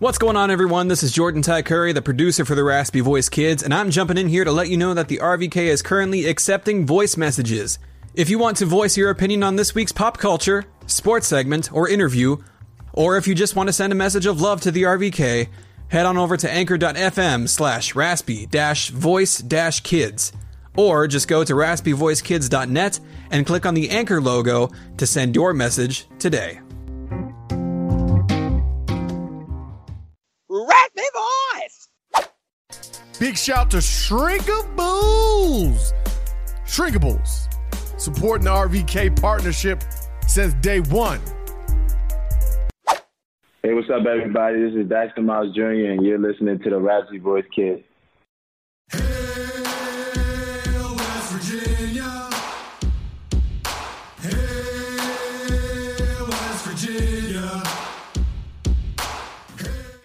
What's going on, everyone? This is Jordan Ty Curry, the producer for the Raspy Voice Kids, and I'm jumping in here to let you know that the RVK is currently accepting voice messages. If you want to voice your opinion on this week's pop culture, sports segment, or interview, or if you just want to send a message of love to the RVK, head on over to anchor.fm slash raspy dash voice dash kids. Or just go to raspyvoicekids.net and click on the anchor logo to send your message today. Big shout to Shrinkables. Shrinkables, supporting the RVK partnership since day one. Hey, what's up, everybody? This is Daxter Miles Jr., and you're listening to the Raspy Voice Kids.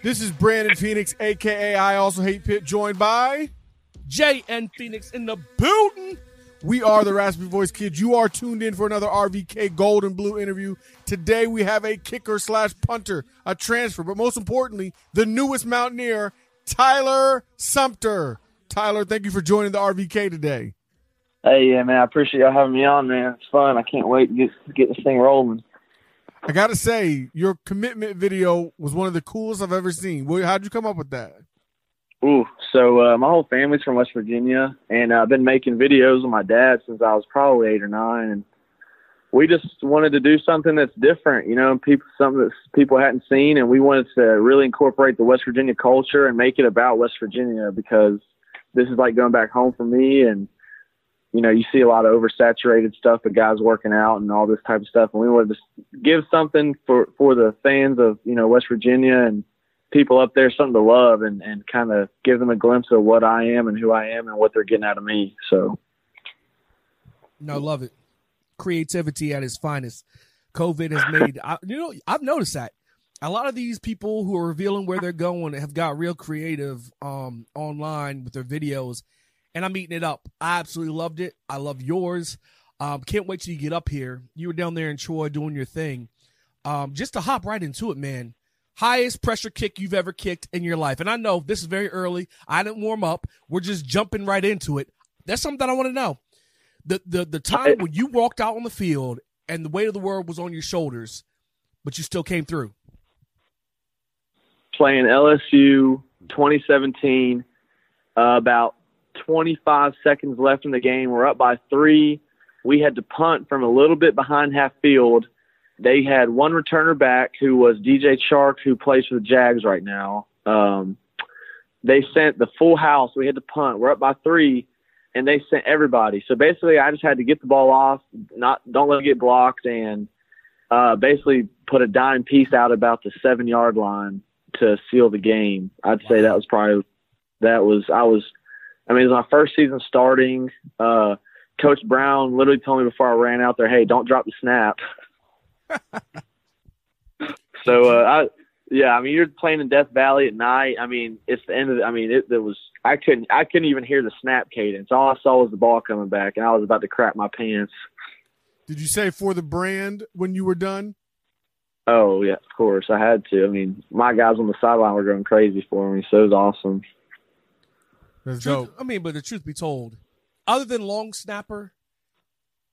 This is Brandon Phoenix, aka I also hate Pitt, joined by JN Phoenix in the building. We are the Raspy Voice Kids. You are tuned in for another RVK Gold and Blue interview. Today we have a kicker slash punter, a transfer, but most importantly, the newest Mountaineer, Tyler Sumpter. Tyler, thank you for joining the RVK today. Hey, yeah, man, I appreciate y'all having me on, man. It's fun. I can't wait to get get this thing rolling. I gotta say, your commitment video was one of the coolest I've ever seen. How'd you come up with that? Ooh, so uh, my whole family's from West Virginia, and I've been making videos with my dad since I was probably eight or nine, and we just wanted to do something that's different, you know, people something that people hadn't seen, and we wanted to really incorporate the West Virginia culture and make it about West Virginia because this is like going back home for me, and you know, you see a lot of oversaturated stuff of guys working out and all this type of stuff. And we wanted to give something for, for the fans of, you know, West Virginia and people up there something to love and, and kind of give them a glimpse of what I am and who I am and what they're getting out of me. So. No, love it. Creativity at its finest. COVID has made, I, you know, I've noticed that a lot of these people who are revealing where they're going have got real creative um, online with their videos and I'm eating it up. I absolutely loved it. I love yours. Um, can't wait till you get up here. You were down there in Troy doing your thing. Um, just to hop right into it, man. Highest pressure kick you've ever kicked in your life. And I know this is very early. I didn't warm up. We're just jumping right into it. That's something that I want to know. The the the time when you walked out on the field and the weight of the world was on your shoulders, but you still came through. Playing LSU 2017, uh, about 25 seconds left in the game. We're up by three. We had to punt from a little bit behind half field. They had one returner back who was DJ Chark, who plays for the Jags right now. Um, they sent the full house. We had to punt. We're up by three, and they sent everybody. So basically, I just had to get the ball off, not don't let it get blocked, and uh, basically put a dime piece out about the seven yard line to seal the game. I'd say that was probably that was I was I mean, it was my first season starting. Uh, Coach Brown literally told me before I ran out there, "Hey, don't drop the snap." so, uh, I, yeah, I mean, you're playing in Death Valley at night. I mean, it's the end of. The, I mean, it, it was. I couldn't. I couldn't even hear the snap cadence. All I saw was the ball coming back, and I was about to crap my pants. Did you say for the brand when you were done? Oh yeah, of course I had to. I mean, my guys on the sideline were going crazy for me, so it was awesome. That's Truth, dope. I mean, but the truth be told, other than long snapper,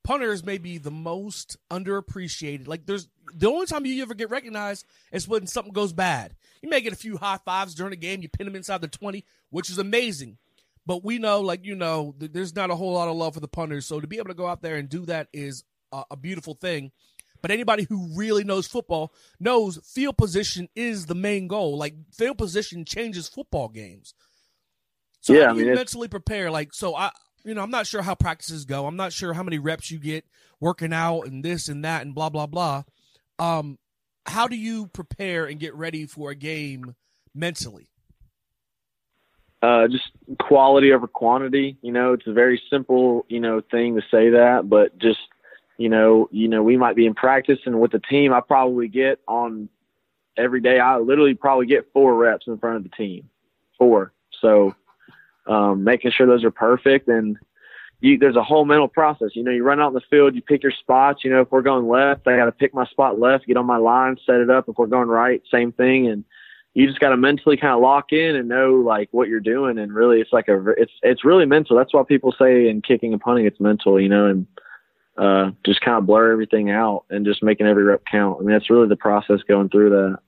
punters may be the most underappreciated. Like, there's the only time you ever get recognized is when something goes bad. You may get a few high fives during the game. You pin them inside the twenty, which is amazing. But we know, like you know, th- there's not a whole lot of love for the punters. So to be able to go out there and do that is a, a beautiful thing. But anybody who really knows football knows field position is the main goal. Like field position changes football games. So Yeah, how I do mean, you mentally prepare? Like, so I you know, I'm not sure how practices go. I'm not sure how many reps you get working out and this and that and blah blah blah. Um, how do you prepare and get ready for a game mentally? Uh, just quality over quantity. You know, it's a very simple, you know, thing to say that, but just, you know, you know, we might be in practice and with the team, I probably get on every day. I literally probably get four reps in front of the team, four. So, um, making sure those are perfect and you, there's a whole mental process. You know, you run out in the field, you pick your spots. You know, if we're going left, I got to pick my spot left, get on my line, set it up. If we're going right, same thing. And you just got to mentally kind of lock in and know like what you're doing. And really, it's like a, it's, it's really mental. That's why people say in kicking and punting, it's mental, you know, and, uh, just kind of blur everything out and just making every rep count. I mean, that's really the process going through that.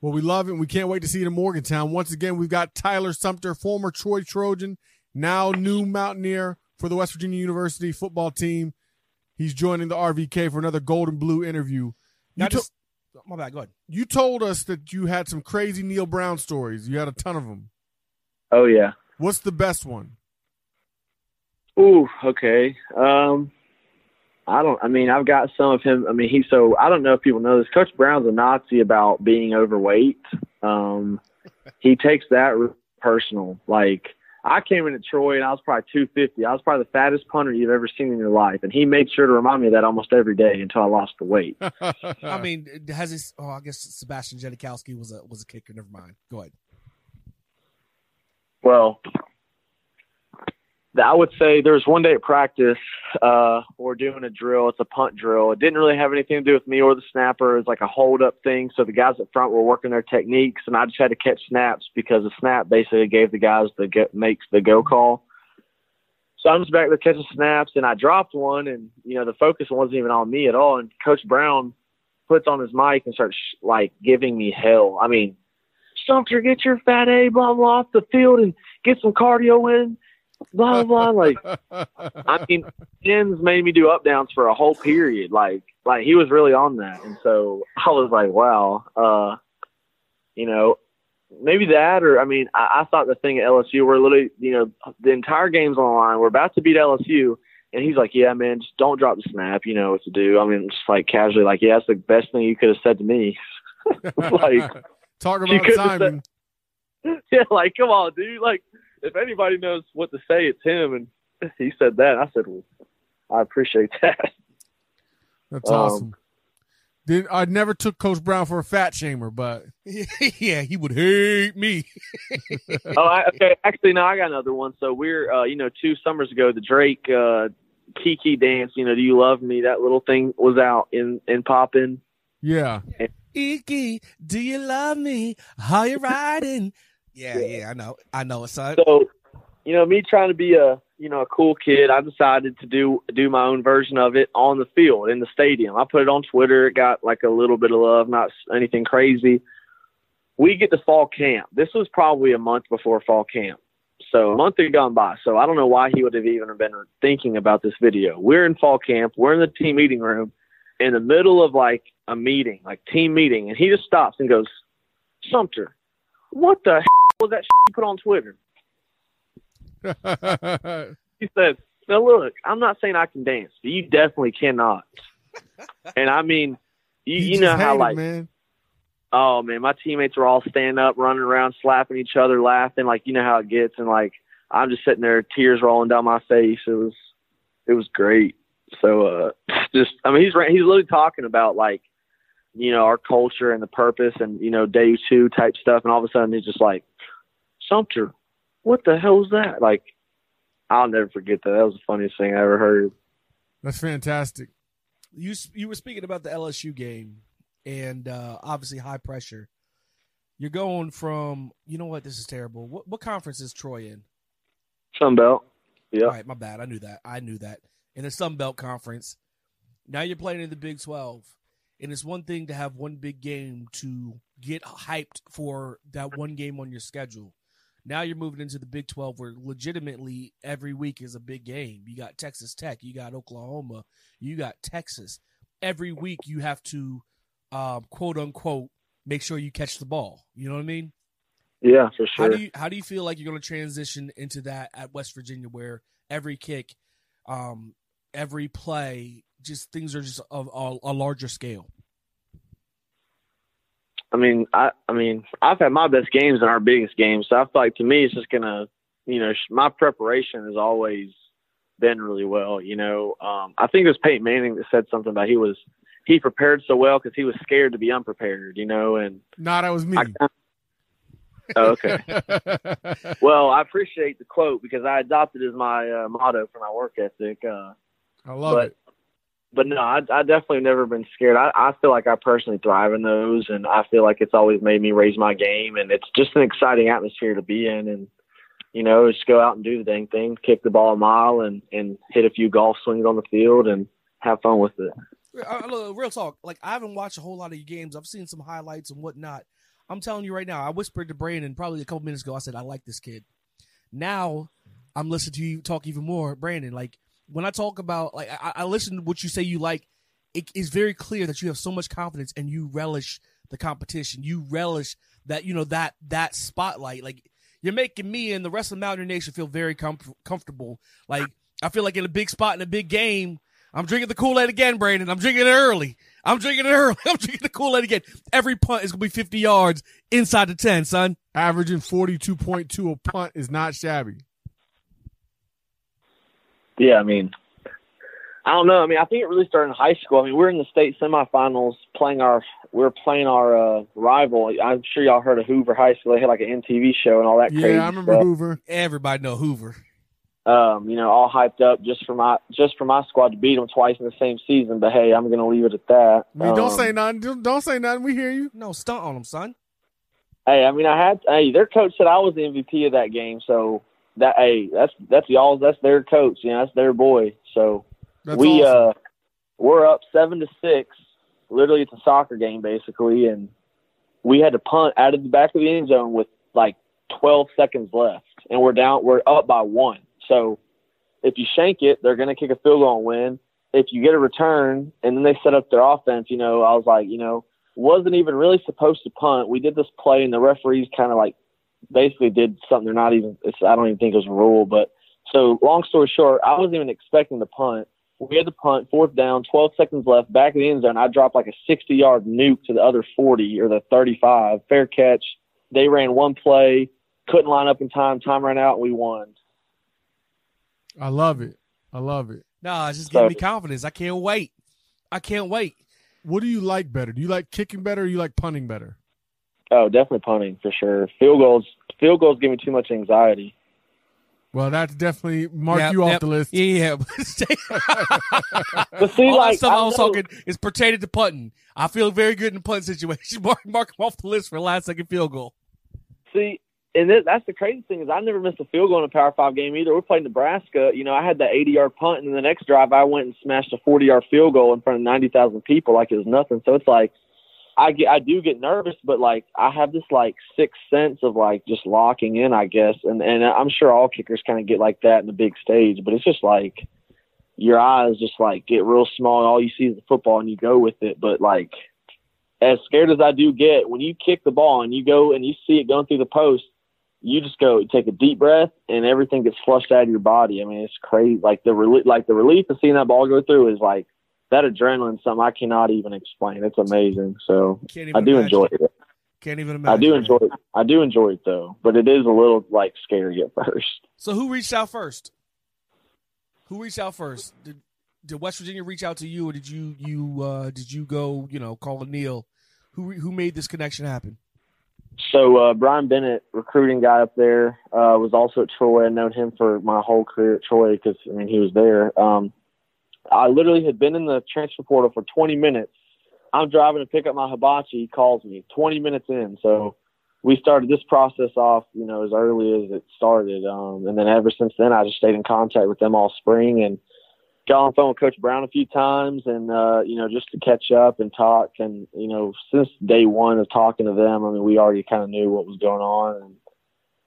Well, we love it. We can't wait to see it in Morgantown. Once again, we've got Tyler Sumpter, former Troy Trojan, now new Mountaineer for the West Virginia University football team. He's joining the RVK for another Gold and Blue interview. You to- just, my bad. Go ahead. You told us that you had some crazy Neal Brown stories. You had a ton of them. Oh yeah. What's the best one? Ooh, okay. Um, I don't. I mean, I've got some of him. I mean, he's so. I don't know if people know this. Coach Brown's a Nazi about being overweight. Um, he takes that personal. Like I came into Troy and I was probably 250. I was probably the fattest punter you've ever seen in your life, and he made sure to remind me of that almost every day until I lost the weight. I mean, has this? Oh, I guess Sebastian Janikowski was a was a kicker. Never mind. Go ahead. Well, I would say there was one day at practice, uh, we're doing a drill. It's a punt drill. It didn't really have anything to do with me or the snapper. It was like a hold up thing. So the guys at front were working their techniques, and I just had to catch snaps because the snap basically gave the guys the get, makes the go call. So I'm just back there catching snaps, and I dropped one, and you know the focus wasn't even on me at all. And Coach Brown puts on his mic and starts like giving me hell. I mean, Sumpter, get your fat A blah blah off the field and get some cardio in blah blah. Like, I mean, Jens made me do up downs for a whole period. Like, like he was really on that, and so I was like, wow, uh, you know, maybe that, or I mean, I, I thought the thing at LSU, we're literally, you know, the entire game's on the line. We're about to beat LSU. And he's like, yeah, man, just don't drop the snap. You know what to do. I mean, just like casually, like, yeah, that's the best thing you could have said to me. like, talk about Simon. Said, yeah, like, come on, dude. Like, if anybody knows what to say, it's him. And he said that. I said, well, I appreciate that. That's um, awesome. Did I never took Coach Brown for a fat shamer, but yeah, he would hate me. oh, I, okay. Actually, no, I got another one. So we're, uh, you know, two summers ago, the Drake uh, Kiki dance. You know, do you love me? That little thing was out in in popping. Yeah. Kiki, do you love me? How you riding? Yeah, yeah, I know, I know. So, so, you know, me trying to be a you know a cool kid, I decided to do do my own version of it on the field in the stadium. I put it on Twitter. It got like a little bit of love, not anything crazy. We get to fall camp. This was probably a month before fall camp. So a month had gone by. So I don't know why he would have even been thinking about this video. We're in fall camp. We're in the team meeting room in the middle of like a meeting, like team meeting. And he just stops and goes, Sumpter, what the was that you put on Twitter? he said, "Now look, I'm not saying I can dance, but you definitely cannot." and I mean, you, you know how like, man. oh man, my teammates were all standing up, running around, slapping each other, laughing, like you know how it gets, and like I'm just sitting there, tears rolling down my face. It was, it was great. So, uh, just I mean, he's he's literally talking about like, you know, our culture and the purpose, and you know, day two type stuff, and all of a sudden he's just like Sumpter, what the hell was that? Like, I'll never forget that. That was the funniest thing I ever heard. That's fantastic. You you were speaking about the LSU game and uh, obviously high pressure. You're going from you know what this is terrible. What what conference is Troy in? Sun Belt. Yeah. All right, my bad. I knew that. I knew that. In the Sun Belt Conference. Now you're playing in the Big Twelve. And it's one thing to have one big game to get hyped for that one game on your schedule. Now you're moving into the Big 12 where legitimately every week is a big game. You got Texas Tech, you got Oklahoma, you got Texas. Every week you have to, um, quote unquote, make sure you catch the ball. You know what I mean? Yeah, for sure. How do you how do you feel like you're going to transition into that at West Virginia, where every kick, um, every play, just things are just of a, a larger scale? I mean, I I mean, I've had my best games in our biggest games, so I feel like to me it's just gonna, you know, my preparation has always been really well. You know, um, I think it was Peyton Manning that said something about he was he prepared so well because he was scared to be unprepared. You know, and not that was me. I, oh, okay. well, I appreciate the quote because I adopted it as my uh, motto for my work ethic. Uh, I love but, it. But no, I, I definitely never been scared. I, I feel like I personally thrive in those, and I feel like it's always made me raise my game, and it's just an exciting atmosphere to be in. And you know, just go out and do the dang thing, kick the ball a mile, and and hit a few golf swings on the field, and have fun with it. Uh, real talk. Like I haven't watched a whole lot of your games. I've seen some highlights and whatnot. I'm telling you right now. I whispered to Brandon probably a couple minutes ago. I said I like this kid. Now I'm listening to you talk even more, Brandon. Like when I talk about like I, I listen to what you say you like. It is very clear that you have so much confidence and you relish the competition. You relish that you know that that spotlight. Like you're making me and the rest of the Mountaineer Nation feel very com- comfortable. Like I feel like in a big spot in a big game, I'm drinking the Kool Aid again, Brandon. I'm drinking it early. I'm drinking it early. I'm drinking the Kool Aid again. Every punt is gonna be 50 yards inside the 10, son. Averaging 42.2 a punt is not shabby. Yeah, I mean, I don't know. I mean, I think it really started in high school. I mean, we're in the state semifinals playing our we are playing our uh, rival. I'm sure y'all heard of Hoover High School. They had like an MTV show and all that. Crazy. Yeah, I remember stuff. Hoover. Everybody know Hoover. Um, you know, all hyped up just for my just for my squad to beat them twice in the same season. But hey, I'm gonna leave it at that. I mean, don't Um, say nothing. Don't, don't say nothing. We hear you. No, stunt on them, son. Hey, I mean, I had hey, their coach said I was the MVP of that game. So that hey, that's that's y'all. That's their coach. You know, that's their boy. So That's we awesome. uh we're up seven to six. Literally, it's a soccer game basically, and we had to punt out of the back of the end zone with like 12 seconds left, and we're down. We're up by one. So if you shank it, they're going to kick a field goal and win. If you get a return, and then they set up their offense, you know, I was like, you know, wasn't even really supposed to punt. We did this play, and the referees kind of like basically did something they're not even. It's, I don't even think it was a rule, but so long story short, I wasn't even expecting the punt. We had the punt, fourth down, 12 seconds left, back of the end zone. I dropped like a 60 yard nuke to the other 40 or the 35. Fair catch. They ran one play, couldn't line up in time. Time ran out, and we won. I love it. I love it. Nah, it's just giving So- me confidence. I can't wait. I can't wait. What do you like better? Do you like kicking better or you like punting better? Oh, definitely punting for sure. Field goals, field goals give me too much anxiety. Well, that's definitely mark Yep, you off yep. the list. Yeah, But see, all like that stuff I, I was know- talking is pertaining to punting. I feel very good in punt situation. Mark, mark him off the list for last second field goal. See, and th- that's the crazy thing is I never missed a field goal in a Power Five game either. We played Nebraska. You know, I had that 80 yard punt, and then the next drive I went and smashed a 40 yard field goal in front of 90,000 people like it was nothing. So it's like I get, I do get nervous, but like I have this like sixth sense of like just locking in, I guess, and and I'm sure all kickers kind of get like that in the big stage, but it's just like your eyes just like get real small, and all you see is the football, and you go with it. But like as scared as I do get, when you kick the ball and you go and you see it going through the post, you just go take a deep breath and everything gets flushed out of your body. I mean, it's crazy. Like the relief, like the relief of seeing that ball go through is like that adrenaline. Something I cannot even explain. It's amazing. So I do imagine. enjoy it. Can't even imagine. I do enjoy it. I do enjoy it though, but it is a little like scary at first. So who reached out first? Who reached out first? Did did West Virginia reach out to you, or did you you uh, did you go you know call Neal? Who who made this connection happen? So uh, Brian Bennett, recruiting guy up there, uh, was also at Troy. I've known him for my whole career at Troy because I mean he was there. Um, I literally had been in the transfer portal for 20 minutes. I'm driving to pick up my hibachi. He calls me 20 minutes in. So we started this process off, you know, as early as it started. Um, and then ever since then, I just stayed in contact with them all spring and got on the phone with Coach Brown a few times and, uh, you know, just to catch up and talk. And, you know, since day one of talking to them, I mean, we already kind of knew what was going on and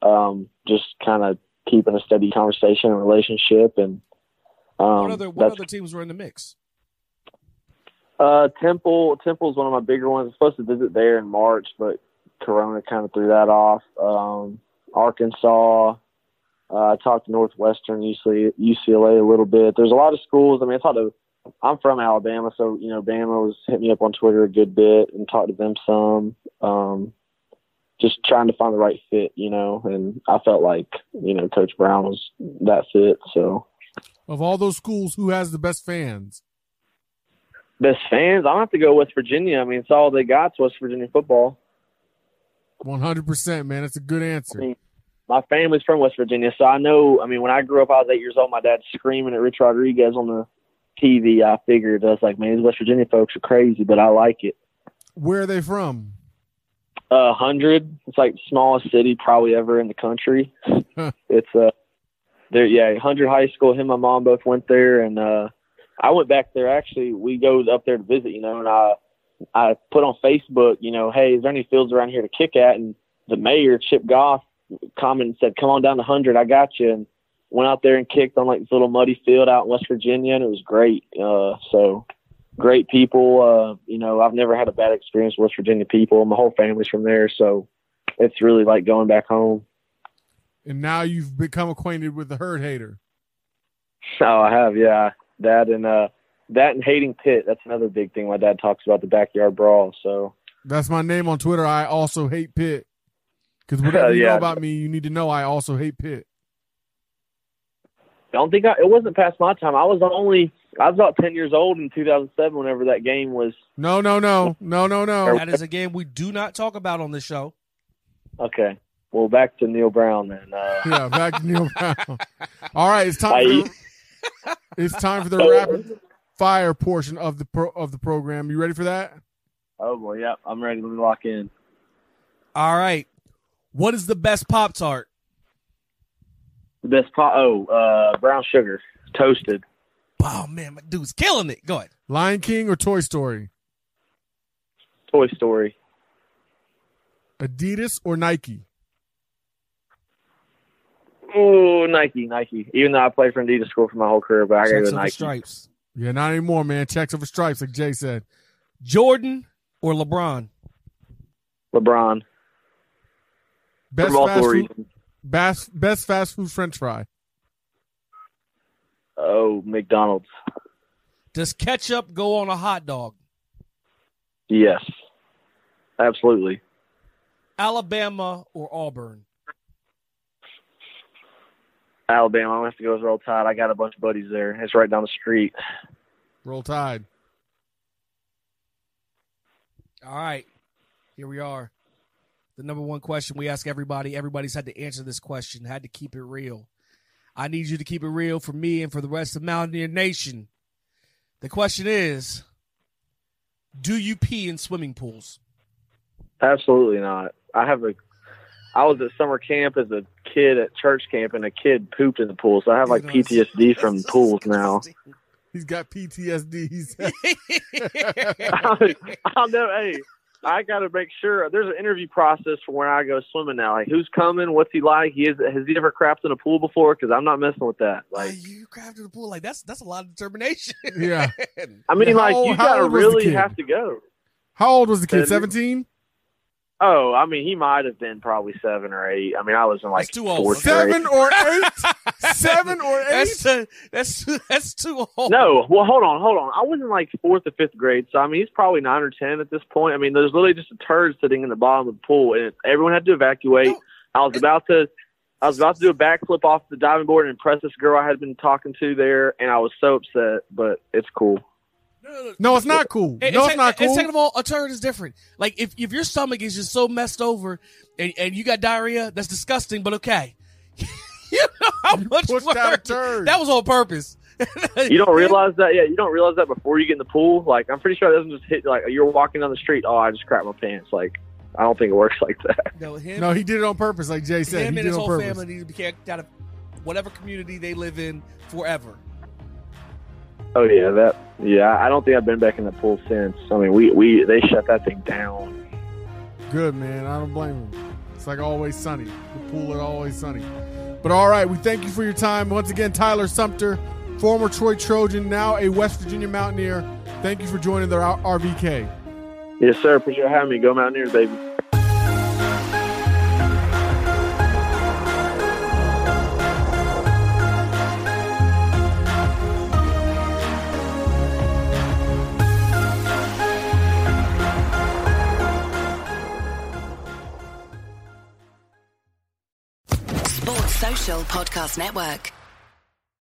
um, just kind of keeping a steady conversation and relationship. And um, what other what other teams were in the mix? uh, Temple Temple's one of my bigger ones. I'm supposed to visit there in March, but Corona kind of threw that off. Um, Arkansas. Uh, I talked to Northwestern, UCLA, UCLA a little bit. There's a lot of schools. I mean, I talked to. I'm from Alabama, so you know, Bama was hit me up on Twitter a good bit and talked to them some. Um, just trying to find the right fit, you know, and I felt like you know Coach Brown was that fit. So, of all those schools, who has the best fans? Best fans? I'm have to go West Virginia. I mean, it's all they got. West Virginia football. One hundred percent, man. It's a good answer. I mean, my family's from West Virginia, so I know. I mean, when I grew up, I was eight years old. My dad screaming at Rich Rodriguez on the TV. I figured I was like, man, these West Virginia folks are crazy, but I like it. Where are they from? Uh, hundred. It's like smallest city probably ever in the country. it's uh, there. Yeah, hundred high school. Him and my mom both went there, and uh, I went back there. Actually, we go up there to visit. You know, and I I put on Facebook. You know, hey, is there any fields around here to kick at? And the mayor, Chip Goff, commented and said, "Come on down to hundred. I got you." And went out there and kicked on like this little muddy field out in West Virginia, and it was great. Uh, so great people. Uh, you know, I've never had a bad experience with West Virginia people. My whole family's from there, so it's really like going back home. And now you've become acquainted with the herd hater. Oh, I have, yeah. That and uh, that and hating Pitt. That's another big thing. My dad talks about the backyard brawl. So that's my name on Twitter. I also hate Pitt. Because whatever uh, yeah. you know about me, you need to know I also hate Pitt. I don't think I, it wasn't past my time. I was only I was about ten years old in 2007 whenever that game was. No, no, no, no, no, no. That is a game we do not talk about on this show. Okay, well, back to Neal Brown then. Uh, yeah, back to Neal Brown. All right, it's time. For, it's time for the rapid fire portion of the pro, of the program. You ready for that? Oh boy, yeah, I'm ready. Let me lock in. All right, what is the best Pop Tart? The best pop? Oh, uh, brown sugar, toasted. Oh man, my dude's killing it. Go ahead. Lion King or Toy Story? Toy Story. Adidas or Nike? Oh, Nike, Nike. Even though I played for Adidas school for my whole career, but I got to go Nike. Stripes. Yeah, not anymore, man. Checks over stripes, like Jay said. Jordan or LeBron? LeBron. Best fast food, best, best fast food French fry. Oh, McDonald's. Does ketchup go on a hot dog? Yes, absolutely. Alabama or Auburn? Alabama. I'm have to go with Roll Tide. I got a bunch of buddies there. It's right down the street. Roll Tide. All right, here we are. The number one question we ask everybody. Everybody's had to answer this question. Had to keep it real. I need you to keep it real for me and for the rest of Mountaineer Nation. The question is Do you pee in swimming pools? Absolutely not. I have a. I was at summer camp as a kid at church camp, and a kid pooped in the pool. So I have like PTSD from pools now. He's got PTSD. I'll never. Hey, I got to make sure there's an interview process for when I go swimming now. Like, who's coming? What's he like? He is, has he ever crapped in a pool before? Because I'm not messing with that. Like, you crapped in a pool, like that's that's a lot of determination. Yeah. I mean, yeah, like old, you got to really have to go. How old was the kid? Seventeen. Oh, I mean, he might have been probably seven or eight. I mean, I was in like too old. Seven or eight. seven or eight. That's, too, that's that's too old. No, well, hold on, hold on. I was in like fourth or fifth grade, so I mean, he's probably nine or ten at this point. I mean, there's literally just a turd sitting in the bottom of the pool, and everyone had to evacuate. No. I was about to. I was about to do a backflip off the diving board and impress this girl I had been talking to there, and I was so upset, but it's cool. No, it's not cool. no, it's, it's not cool. And second of all, a turd is different. Like if, if your stomach is just so messed over and, and you got diarrhea, that's disgusting, but okay. you know how you much work. That was on purpose. you don't realize that, yeah. You don't realize that before you get in the pool. Like I'm pretty sure it doesn't just hit. Like you're walking down the street. Oh, I just crap my pants. Like I don't think it works like that. No, him, no, he did it on purpose, like Jay said. Him he and his whole purpose. family need to be kicked out of whatever community they live in forever. Oh yeah, that yeah. I don't think I've been back in the pool since. I mean, we we they shut that thing down. Good man. I don't blame them. It's like always sunny. The pool is always sunny. But all right, we thank you for your time once again, Tyler Sumpter, former Troy Trojan, now a West Virginia Mountaineer. Thank you for joining the RVK. Yes, sir. Appreciate having me. Go Mountaineers, baby. Podcast Network.